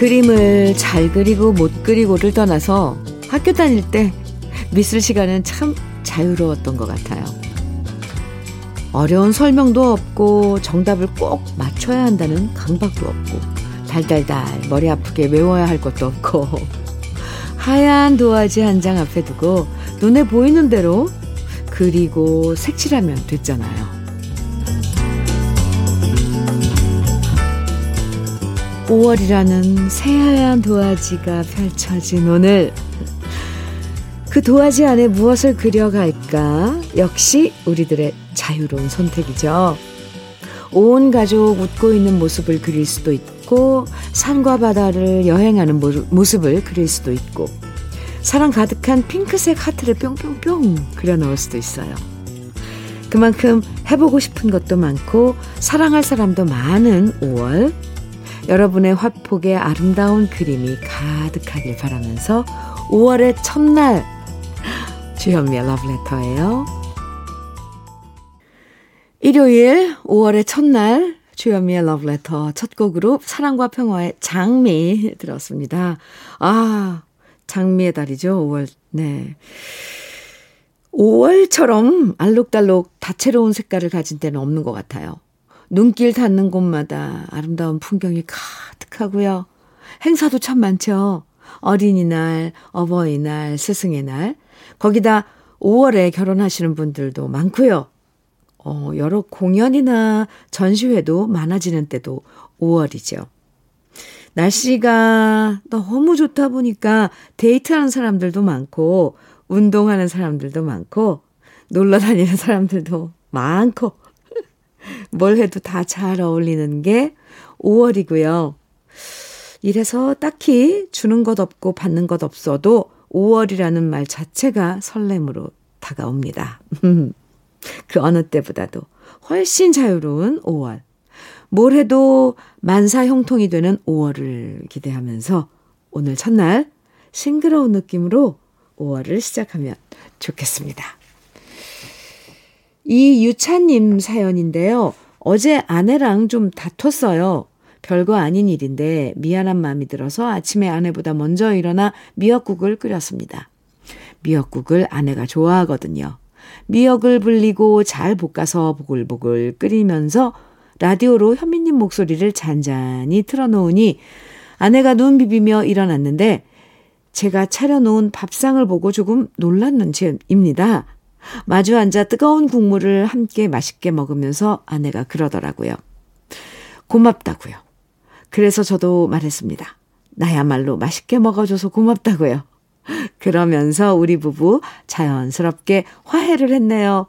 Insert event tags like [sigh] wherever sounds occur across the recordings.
그림을 잘 그리고 못 그리고를 떠나서 학교 다닐 때 미술 시간은 참 자유로웠던 것 같아요. 어려운 설명도 없고 정답을 꼭 맞춰야 한다는 강박도 없고 달달달 머리 아프게 외워야 할 것도 없고 [laughs] 하얀 도화지 한 장 앞에 두고 눈에 보이는 대로 그리고 색칠하면 됐잖아요. 5월이라는 새하얀 도화지가 펼쳐진 오늘 그 도화지 안에 무엇을 그려갈까? 역시 우리들의 자유로운 선택이죠. 온 가족 웃고 있는 모습을 그릴 수도 있고, 산과 바다를 여행하는 모습을 그릴 수도 있고, 사랑 가득한 핑크색 하트를 뿅뿅뿅 그려 넣을 수도 있어요. 그만큼 해보고 싶은 것도 많고, 사랑할 사람도 많은 5월. 여러분의 화폭에 아름다운 그림이 가득하길 바라면서 5월의 첫날 주현미의 러브레터예요. 일요일 5월의 첫날 주현미의 러브레터 첫 곡으로 사랑과 평화의 장미 들었습니다. 아, 장미의 달이죠. 5월. 네. 5월처럼 알록달록 다채로운 색깔을 가진 때는 없는 것 같아요. 눈길 닿는 곳마다 아름다운 풍경이 가득하고요. 행사도 참 많죠. 어린이날, 어버이날, 스승의 날. 거기다 5월에 결혼하시는 분들도 많고요. 어, 여러 공연이나 전시회도 많아지는 때도 5월이죠. 날씨가 너무 좋다 보니까 데이트하는 사람들도 많고, 운동하는 사람들도 많고, 놀러 다니는 사람들도 많고, 뭘 해도 다 잘 어울리는 게 5월이고요. 이래서 딱히 주는 것 없고 받는 것 없어도 5월이라는 말 자체가 설렘으로 다가옵니다. [laughs] 그 어느 때보다도 훨씬 자유로운 5월. 뭘 해도 만사 형통이 되는 5월을 기대하면서 오늘 첫날 싱그러운 느낌으로 5월을 시작하면 좋겠습니다. 이유찬님 사연인데요. 어제 아내랑 좀 다퉜어요. 별거 아닌 일인데 미안한 마음이 들어서 아침에 아내보다 먼저 일어나 미역국을 끓였습니다. 미역국을 아내가 좋아하거든요. 미역을 불리고 잘 볶아서 보글보글 끓이면서 라디오로 현미님 목소리를 잔잔히 틀어놓으니 아내가 눈 비비며 일어났는데 제가 차려놓은 밥상을 보고 조금 놀랐는 지입니다. 마주 앉아 뜨거운 국물을 함께 맛있게 먹으면서 아내가 그러더라고요. 고맙다고요. 그래서 저도 말했습니다. 나야말로 맛있게 먹어줘서 고맙다고요. 그러면서 우리 부부 자연스럽게 화해를 했네요.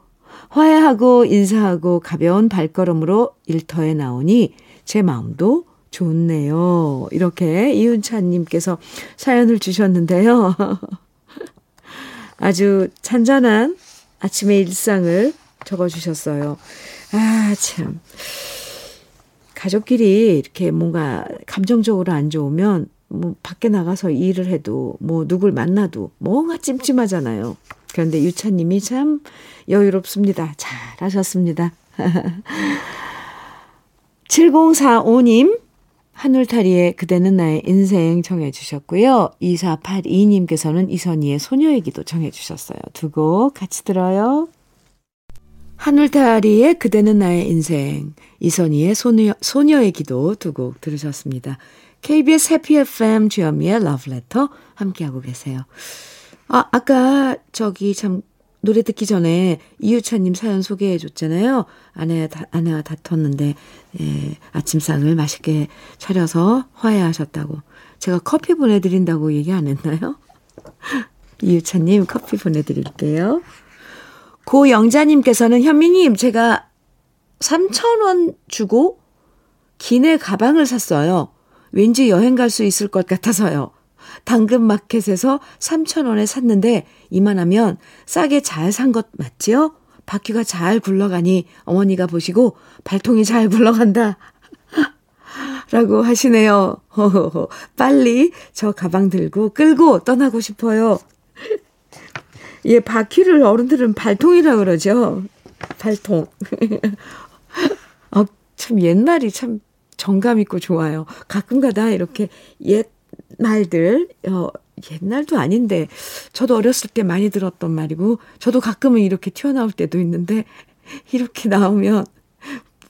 화해하고 인사하고 가벼운 발걸음으로 일터에 나오니 제 마음도 좋네요. 이렇게 이윤찬님께서 사연을 주셨는데요. [laughs] 아주 잔잔한 아침의 일상을 적어주셨어요. 아, 참. 가족끼리 이렇게 뭔가 감정적으로 안 좋으면 뭐 밖에 나가서 일을 해도 뭐 누굴 만나도 뭔가 찜찜하잖아요. 그런데 유차님이 참 여유롭습니다. 잘 하셨습니다. 7045님, [laughs] 하늘타리의 그대는 나의 인생 정해 주셨고요. 2482님께서는 이선희의 소녀의 기도 정해 주셨어요. 두 곡 같이 들어요. 하늘다리의 그대는 나의 인생, 이선희의 소녀, 소녀의 기도 두 곡 들으셨습니다. KBS 해피 FM 주현미의 러브레터 함께하고 계세요. 아, 아까 저기 참 노래 듣기 전에 이유찬님 사연 소개해 줬잖아요. 아내, 아내와 다퉜는데, 예, 아침상을 맛있게 차려서 화해하셨다고. 제가 커피 보내드린다고 얘기 안 했나요? [laughs] 이유찬님 커피 보내드릴게요. 고영자님께서는 현미님, 제가 3,000원 주고 기내 가방을 샀어요. 왠지 여행 갈 수 있을 것 같아서요. 당근마켓에서 3,000원에 샀는데 이만하면 싸게 잘 산 것 맞지요? 바퀴가 잘 굴러가니 어머니가 보시고 발통이 잘 굴러간다. [laughs] 라고 하시네요. 빨리 저 가방 들고 끌고 떠나고 싶어요. 예, 바퀴를 어른들은 발통이라 고 그러죠. 발통. [laughs] 아, 참 옛날이 참 정감 있고 좋아요. 가끔가다 이렇게 옛 말들, 어, 옛날도 아닌데, 저도 어렸을 때 많이 들었던 말이고, 저도 가끔은 이렇게 튀어나올 때도 있는데, 이렇게 나오면,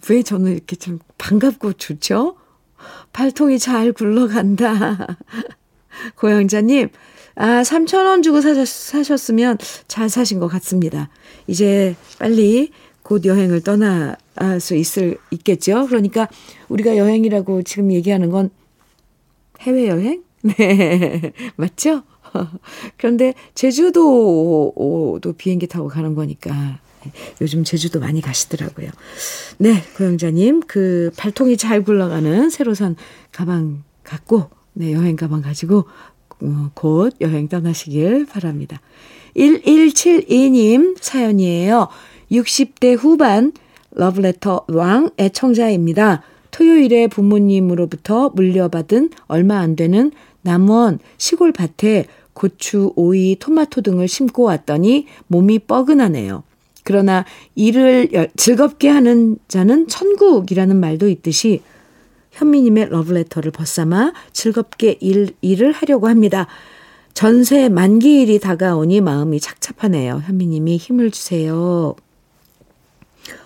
왜 저는 이렇게 좀 반갑고 좋죠? 발통이 잘 굴러간다. 고영자님, 아, 3,000원 주고 사셨, 사셨으면 잘 사신 것 같습니다. 이제 빨리 곧 여행을 떠날 수 있을, 있겠죠? 그러니까 우리가 여행이라고 지금 얘기하는 건 해외여행? [laughs] 네. 맞죠? [laughs] 그런데 제주도도 비행기 타고 가는 거니까 요즘 제주도 많이 가시더라고요. 네, 고영자님, 그 발통이 잘 굴러가는 새로 산 가방 갖고, 네, 여행 가방 가지고 어, 곧 여행 떠나시길 바랍니다. 1172님 사연이에요. 60대 후반 러브레터 왕 애청자입니다. 토요일에 부모님으로부터 물려받은 얼마 안 되는 남원 시골 밭에 고추, 오이, 토마토 등을 심고 왔더니 몸이 뻐근하네요. 그러나 일을 즐겁게 하는 자는 천국이라는 말도 있듯이 현미님의 러브레터를 벗삼아 즐겁게 일, 일을 하려고 합니다. 전세 만기일이 다가오니 마음이 착잡하네요. 현미님이 힘을 주세요.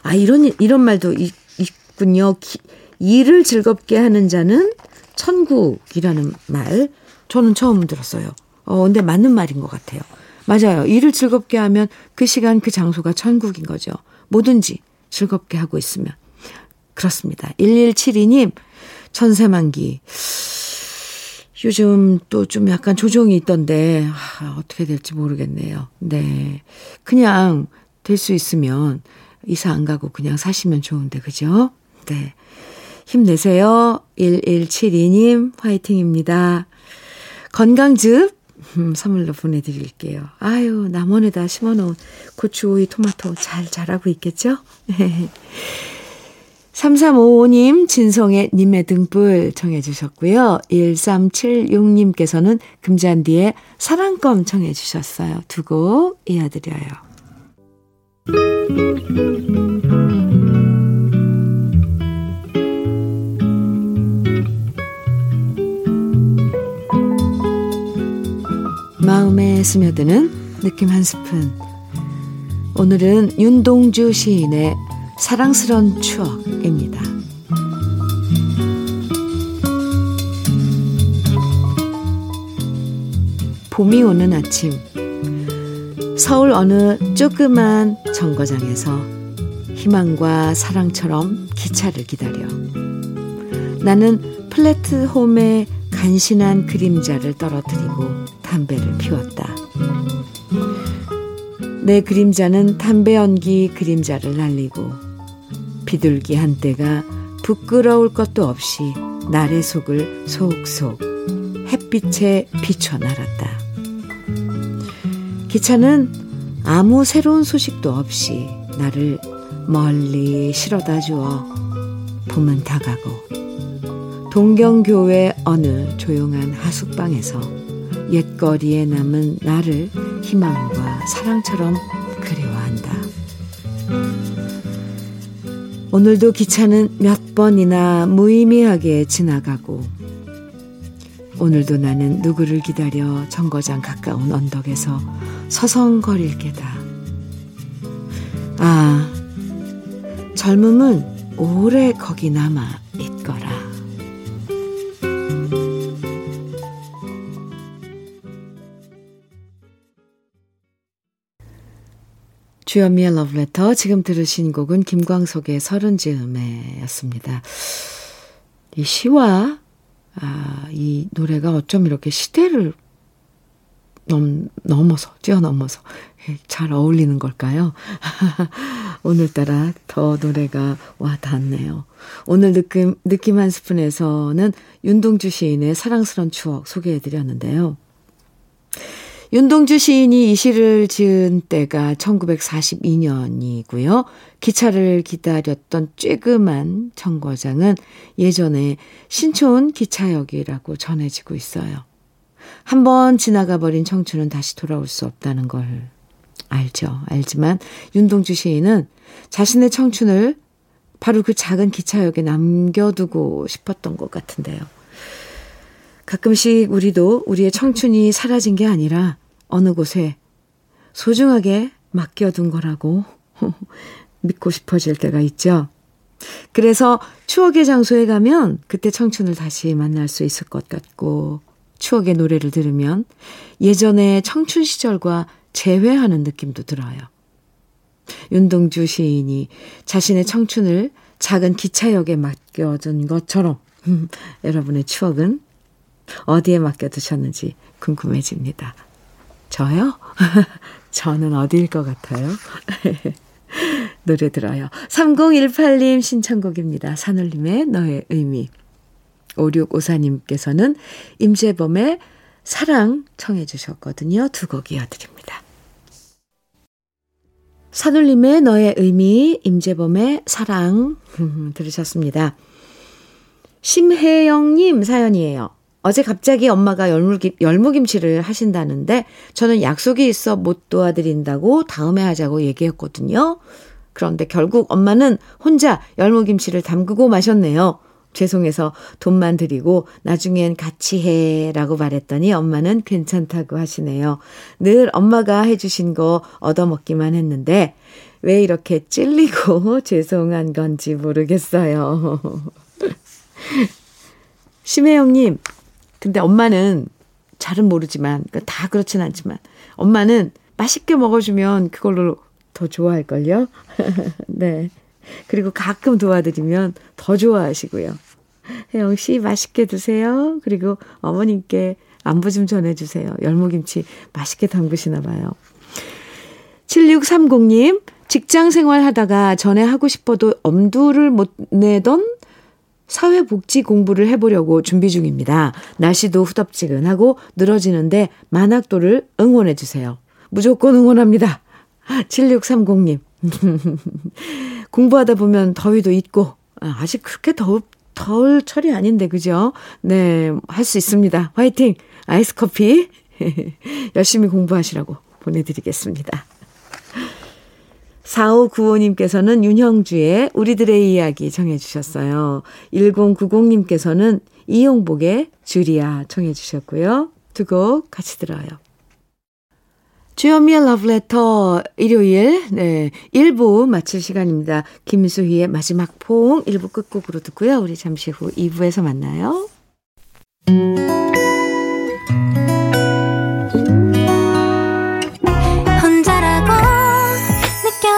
아, 이런, 이런 말도 있, 있군요. 기, 일을 즐겁게 하는 자는 천국이라는 말. 저는 처음 들었어요. 어, 근데 맞는 말인 것 같아요. 맞아요. 일을 즐겁게 하면 그 시간 그 장소가 천국인 거죠. 뭐든지 즐겁게 하고 있으면. 그렇습니다. 1172님, 천세만기. 요즘 또 좀 약간 조정이 있던데, 아, 어떻게 될지 모르겠네요. 네. 그냥 될 수 있으면 이사 안 가고 그냥 사시면 좋은데, 그죠? 네. 힘내세요. 1172님, 화이팅입니다. 건강즙 음, 선물로 보내드릴게요. 아유, 남원에다 심어놓은 고추, 오이, 토마토 잘 자라고 있겠죠? [laughs] 3355님, 진성의 님의 등불 청해주셨고요. 1376님께서는 금잔디의 사랑껌 청해주셨어요. 두 곡 이어드려요. 마음에 스며드는 느낌 한 스푼. 오늘은 윤동주 시인의 사랑스런 추억입니다. 봄이 오는 아침, 서울 어느 조그만 정거장에서 희망과 사랑처럼 기차를 기다려. 나는 플랫홈에 간신한 그림자를 떨어뜨리고 담배를 피웠다. 내 그림자는 담배 연기 그림자를 날리고 비둘기 한때가 부끄러울 것도 없이 날의 속을 속속 햇빛에 비춰 날았다. 기차는 아무 새로운 소식도 없이 나를 멀리 실어다 주어 봄은 다가고 동경교회 어느 조용한 하숙방에서 옛거리에 남은 나를 희망과 사랑처럼 그리워한다. 오늘도 기차는 몇 번이나 무의미하게 지나가고 오늘도 나는 누구를 기다려 정거장 가까운 언덕에서 서성거릴 게다. 아, 젊음은 오래 거기 남아 있거 주현미의 러브레터 지금 들으신 곡은 김광석의 서른 즈음에였습니다. 이 시와 아, 이 노래가 어쩜 이렇게 시대를 넘, 넘어서 뛰어넘어서 잘 어울리는 걸까요? [laughs] 오늘따라 더 노래가 와 닿네요. 오늘 느낌 느낌 한 스푼에서는 윤동주 시인의 사랑스런 추억 소개해 드렸는데요. 윤동주 시인이 이 시를 지은 때가 1942년이고요. 기차를 기다렸던 쬐그만 정거장은 예전에 신촌 기차역이라고 전해지고 있어요. 한번 지나가 버린 청춘은 다시 돌아올 수 없다는 걸 알죠. 알지만 윤동주 시인은 자신의 청춘을 바로 그 작은 기차역에 남겨두고 싶었던 것 같은데요. 가끔씩 우리도 우리의 청춘이 사라진 게 아니라 어느 곳에 소중하게 맡겨둔 거라고 [laughs] 믿고 싶어질 때가 있죠. 그래서 추억의 장소에 가면 그때 청춘을 다시 만날 수 있을 것 같고 추억의 노래를 들으면 예전의 청춘 시절과 재회하는 느낌도 들어요. 윤동주 시인이 자신의 청춘을 작은 기차역에 맡겨둔 것처럼 [laughs] 여러분의 추억은 어디에 맡겨두셨는지 궁금해집니다. 저요? [laughs] 저는 어디일 것 같아요? [laughs] 노래 들어요. 3018님 신청곡입니다. 산울림의 너의 의미. 5654님께서는 임재범의 사랑 청해 주셨거든요. 두 곡 이어드립니다. 산울림의 너의 의미, 임재범의 사랑 [laughs] 들으셨습니다. 심혜영님 사연이에요. 어제 갑자기 엄마가 열무김, 열무김치를 하신다는데 저는 약속이 있어 못 도와드린다고 다음에 하자고 얘기했거든요. 그런데 결국 엄마는 혼자 열무김치를 담그고 마셨네요. 죄송해서 돈만 드리고 나중엔 같이 해 라고 말했더니 엄마는 괜찮다고 하시네요. 늘 엄마가 해주신 거 얻어먹기만 했는데 왜 이렇게 찔리고 [laughs] 죄송한 건지 모르겠어요. [laughs] 심혜영님, 근데 엄마는 잘은 모르지만, 그러니까 다 그렇진 않지만, 엄마는 맛있게 먹어주면 그걸로 더 좋아할걸요? [laughs] 네. 그리고 가끔 도와드리면 더 좋아하시고요. 혜영 씨 맛있게 드세요. 그리고 어머님께 안부 좀 전해주세요. 열무김치 맛있게 담그시나 봐요. 7630님, 직장 생활 하다가 전에 하고 싶어도 엄두를 못 내던 사회복지 공부를 해보려고 준비 중입니다. 날씨도 후덥지근하고 늘어지는데 만학도를 응원해주세요. 무조건 응원합니다. [laughs] 7630님. [laughs] 공부하다 보면 더위도 있고, 아, 아직 그렇게 더, 덜 철이 아닌데, 그죠? 네, 할 수 있습니다. 화이팅! 아이스 커피 [laughs] 열심히 공부하시라고 보내드리겠습니다. 4595님께서는 윤형주의 우리들의 이야기 정해 주셨어요. 1090님께서는 이용복의 주리아 청해주셨고요. 두 곡 같이 들어요. 주현미의 러브레터 일요일 네 1부 마칠 시간입니다. 김수희의 마지막 포옹 1부 끝곡으로 듣고요. 우리 잠시 후 2부에서 만나요. 혼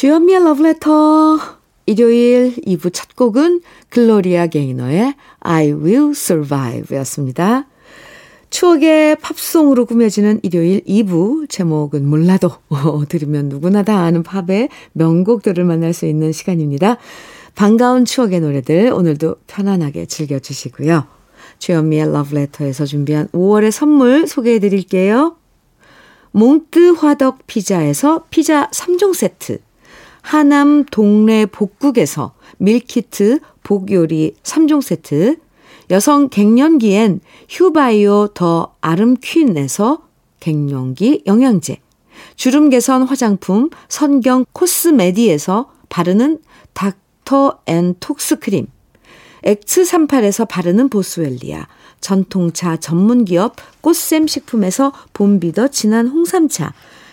주현미의 Letter. 일요일 2부 첫 곡은 글로리아 게이너의 I Will Survive 였습니다. 추억의 팝송으로 꾸며지는 일요일 2부 제목은 몰라도 [laughs] 들으면 누구나 다 아는 팝의 명곡들을 만날 수 있는 시간입니다. 반가운 추억의 노래들 오늘도 편안하게 즐겨주시고요. 주현미의 러브레터에서 준비한 5월의 선물 소개해 드릴게요. 몽뜨 화덕 피자에서 피자 3종 세트, 하남 동래 복국에서 밀키트 복요리 3종 세트, 여성 갱년기엔 휴바이오 더 아름퀸에서 갱년기 영양제, 주름 개선 화장품 선경 코스메디에서 바르는 닥 닥터 앤 톡스 크림, 엑츠38에서 바르는 보스웰리아, 전통차 전문기업 꽃샘 식품에서 봄비더 진한 홍삼차,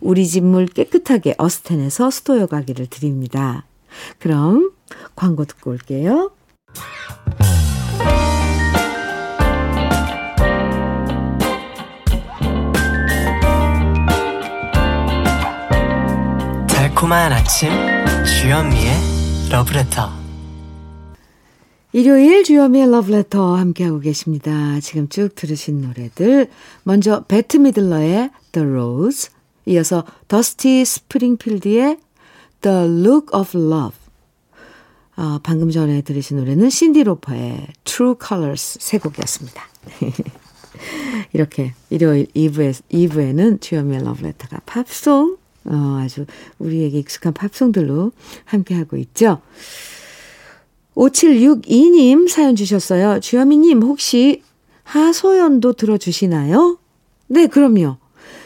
우리 집 물 깨끗하게 어스텐에서 수도 여과기를 드립니다. 그럼 광고 듣고 올게요. 달콤한 아침 주현미의 러브레터 일요일 주현미의 러브레터 함께하고 계십니다. 지금 쭉 들으신 노래들 먼저 베트 미들러의 The Rose 이어서 더스티 스프링필드의 The Look of Love 어, 방금 전에 들으신 노래는 신디 로퍼의 True Colors 세 곡이었습니다. [laughs] 이렇게 일요일 2부에, 2부에는 주현미의 러브레터가 팝송, 어, 아주 우리에게 익숙한 팝송들로 함께하고 있죠. 5762님 사연 주셨어요. 주현미님 혹시 하소연도 들어주시나요? 네, 그럼요.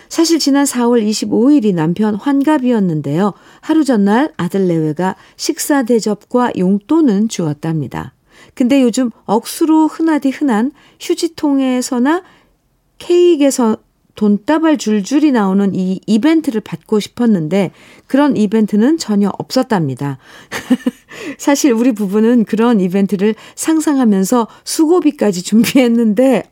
사실 지난 4월 25일이 남편 환갑이었는데요. 하루 전날 아들 내외가 식사 대접과 용돈은 주었답니다. 근데 요즘 억수로 흔하디 흔한 휴지통에서나 케이크에서 돈다발 줄줄이 나오는 이 이벤트를 받고 싶었는데 그런 이벤트는 전혀 없었답니다. [laughs] 사실 우리 부부는 그런 이벤트를 상상하면서 수고비까지 준비했는데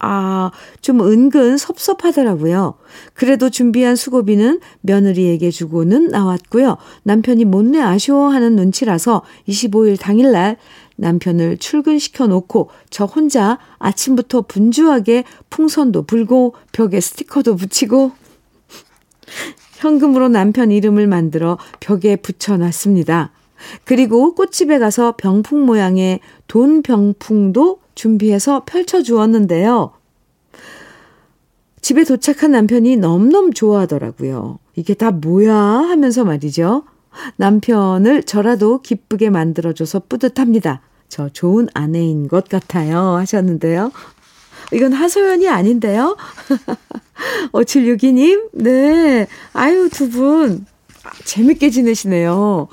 아, 좀 은근 섭섭하더라고요. 그래도 준비한 수고비는 며느리에게 주고는 나왔고요. 남편이 못내 아쉬워하는 눈치라서 25일 당일날 남편을 출근시켜 놓고 저 혼자 아침부터 분주하게 풍선도 불고 벽에 스티커도 붙이고 [laughs] 현금으로 남편 이름을 만들어 벽에 붙여놨습니다. 그리고 꽃집에 가서 병풍 모양의 돈 병풍도 준비해서 펼쳐 주었는데요. 집에 도착한 남편이 너무너무 좋아하더라고요. 이게 다 뭐야? 하면서 말이죠. 남편을 저라도 기쁘게 만들어줘서 뿌듯합니다. 저 좋은 아내인 것 같아요. 하셨는데요. 이건 하소연이 아닌데요. [laughs] 5762님, 네. 아유, 두 분, 재밌게 지내시네요.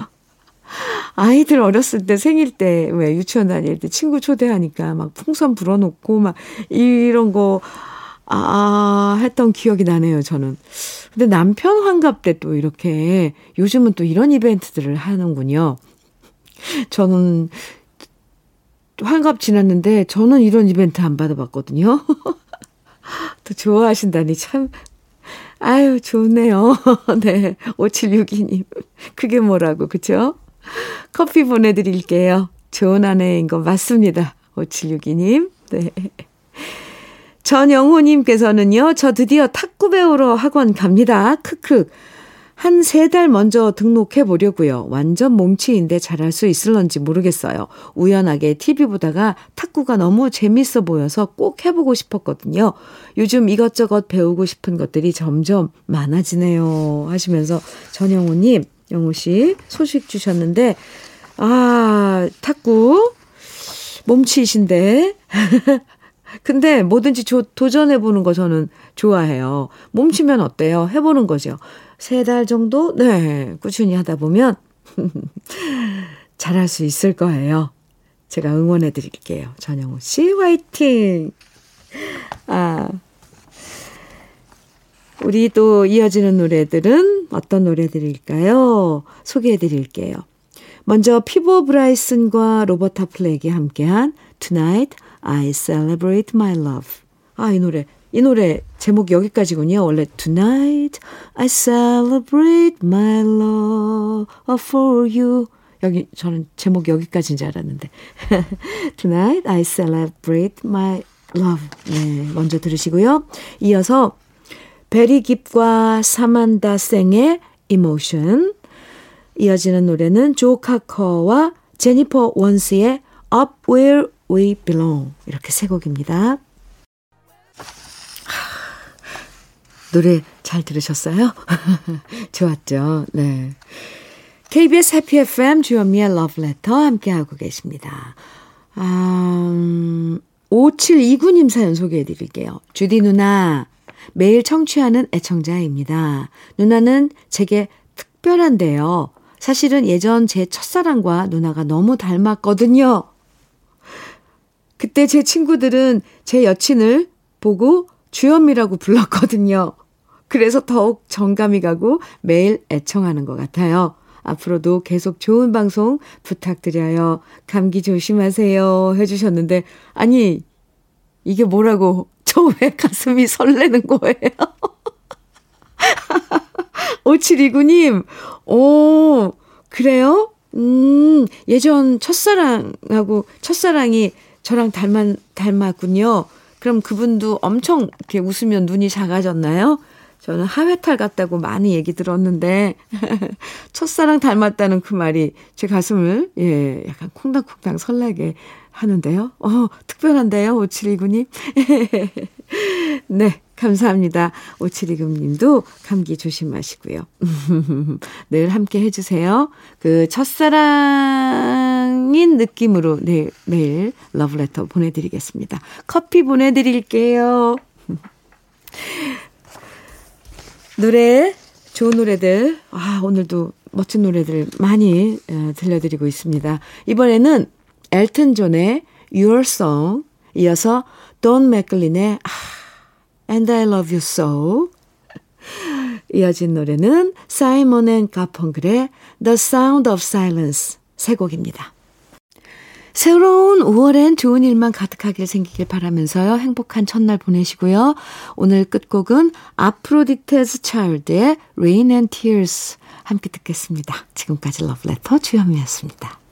아이들 어렸을 때 생일 때, 왜 유치원 다닐 때 친구 초대하니까 막 풍선 불어놓고 막 이런 거, 아, 했던 기억이 나네요, 저는. 근데 남편 환갑 때 또 이렇게 요즘은 또 이런 이벤트들을 하는군요. 저는 환갑 지났는데 저는 이런 이벤트 안 받아봤거든요. [laughs] 또 좋아하신다니 참, 아유, 좋네요. [laughs] 네. 5762님. 그게 뭐라고, 그쵸? 커피 보내드릴게요. 좋은 아내인 거 맞습니다. 5762님. 네. 전영호님께서는요, 저 드디어 탁구 배우러 학원 갑니다. 크크. 한 세 달 먼저 등록해 보려고요. 완전 몸치인데 잘할 수 있을런지 모르겠어요. 우연하게 TV 보다가 탁구가 너무 재밌어 보여서 꼭 해보고 싶었거든요. 요즘 이것저것 배우고 싶은 것들이 점점 많아지네요. 하시면서 전영호님, 영호 씨 소식 주셨는데, 아, 탁구 몸치이신데. [laughs] 근데 뭐든지 조, 도전해보는 거 저는 좋아해요. 몸치면 어때요? 해보는 거죠. 세 달 정도? 네. 꾸준히 하다 보면 [laughs] 잘할 수 있을 거예요. 제가 응원해 드릴게요. 전영우 씨, 화이팅! 아. 우리 또 이어지는 노래들은 어떤 노래들일까요? 소개해 드릴게요. 먼저 피보 브라이슨과 로버타 플렉이 함께한 Tonight I Celebrate My Love. 아, 이 노래. 이 노래 제목 여기까지군요. 원래 Tonight I Celebrate My Love for You. 여기 저는 제목 여기까지인 줄 알았는데. [laughs] Tonight I Celebrate My Love. 네, 먼저 들으시고요. 이어서 베리 깁과 사만다 생의 Emotion. 이어지는 노래는 조 카커와 제니퍼 원스의 Up Where We Belong 이렇게 세 곡입니다. 노래 잘 들으셨어요? [laughs] 좋았죠? 네. KBS 해피 FM 주현미의 러브레터 함께하고 계십니다. 아, 5729님 사연 소개해 드릴게요. 주디 누나, 매일 청취하는 애청자입니다. 누나는 제게 특별한데요. 사실은 예전 제 첫사랑과 누나가 너무 닮았거든요. 그때 제 친구들은 제 여친을 보고 주현미라고 불렀거든요. 그래서 더욱 정감이 가고 매일 애청하는 것 같아요. 앞으로도 계속 좋은 방송 부탁드려요. 감기 조심하세요. 해주셨는데, 아니, 이게 뭐라고, [laughs] 저 왜 가슴이 설레는 거예요? [laughs] 5729님, 오, 그래요? 음, 예전 첫사랑하고, 첫사랑이 저랑 닮았, 닮았군요. 그럼 그분도 엄청 이렇게 웃으면 눈이 작아졌나요? 저는 하회탈 같다고 많이 얘기 들었는데, [laughs] 첫사랑 닮았다는 그 말이 제 가슴을, 예, 약간 콩닥콩닥 설레게 하는데요. 어, 특별한데요, 5729님. [laughs] 네, 감사합니다. 5729님도 감기 조심하시고요. [laughs] 늘 함께 해주세요. 그 첫사랑인 느낌으로 네, 매일 러브레터 보내드리겠습니다. 커피 보내드릴게요. [laughs] 노래, 좋은 노래들, 아, 오늘도 멋진 노래들 많이 어, 들려드리고 있습니다. 이번에는 엘튼 존의 Your Song, 이어서 돈 맥클린의 아, And I Love You So, 이어진 노래는 사이먼 앤 가펑글의 The Sound of Silence 세 곡입니다. 새로운 5월엔 좋은 일만 가득하길 생기길 바라면서요. 행복한 첫날 보내시고요. 오늘 끝곡은 아프로디테스 차일드의 Rain and Tears 함께 듣겠습니다. 지금까지 러브레터 주현미였습니다.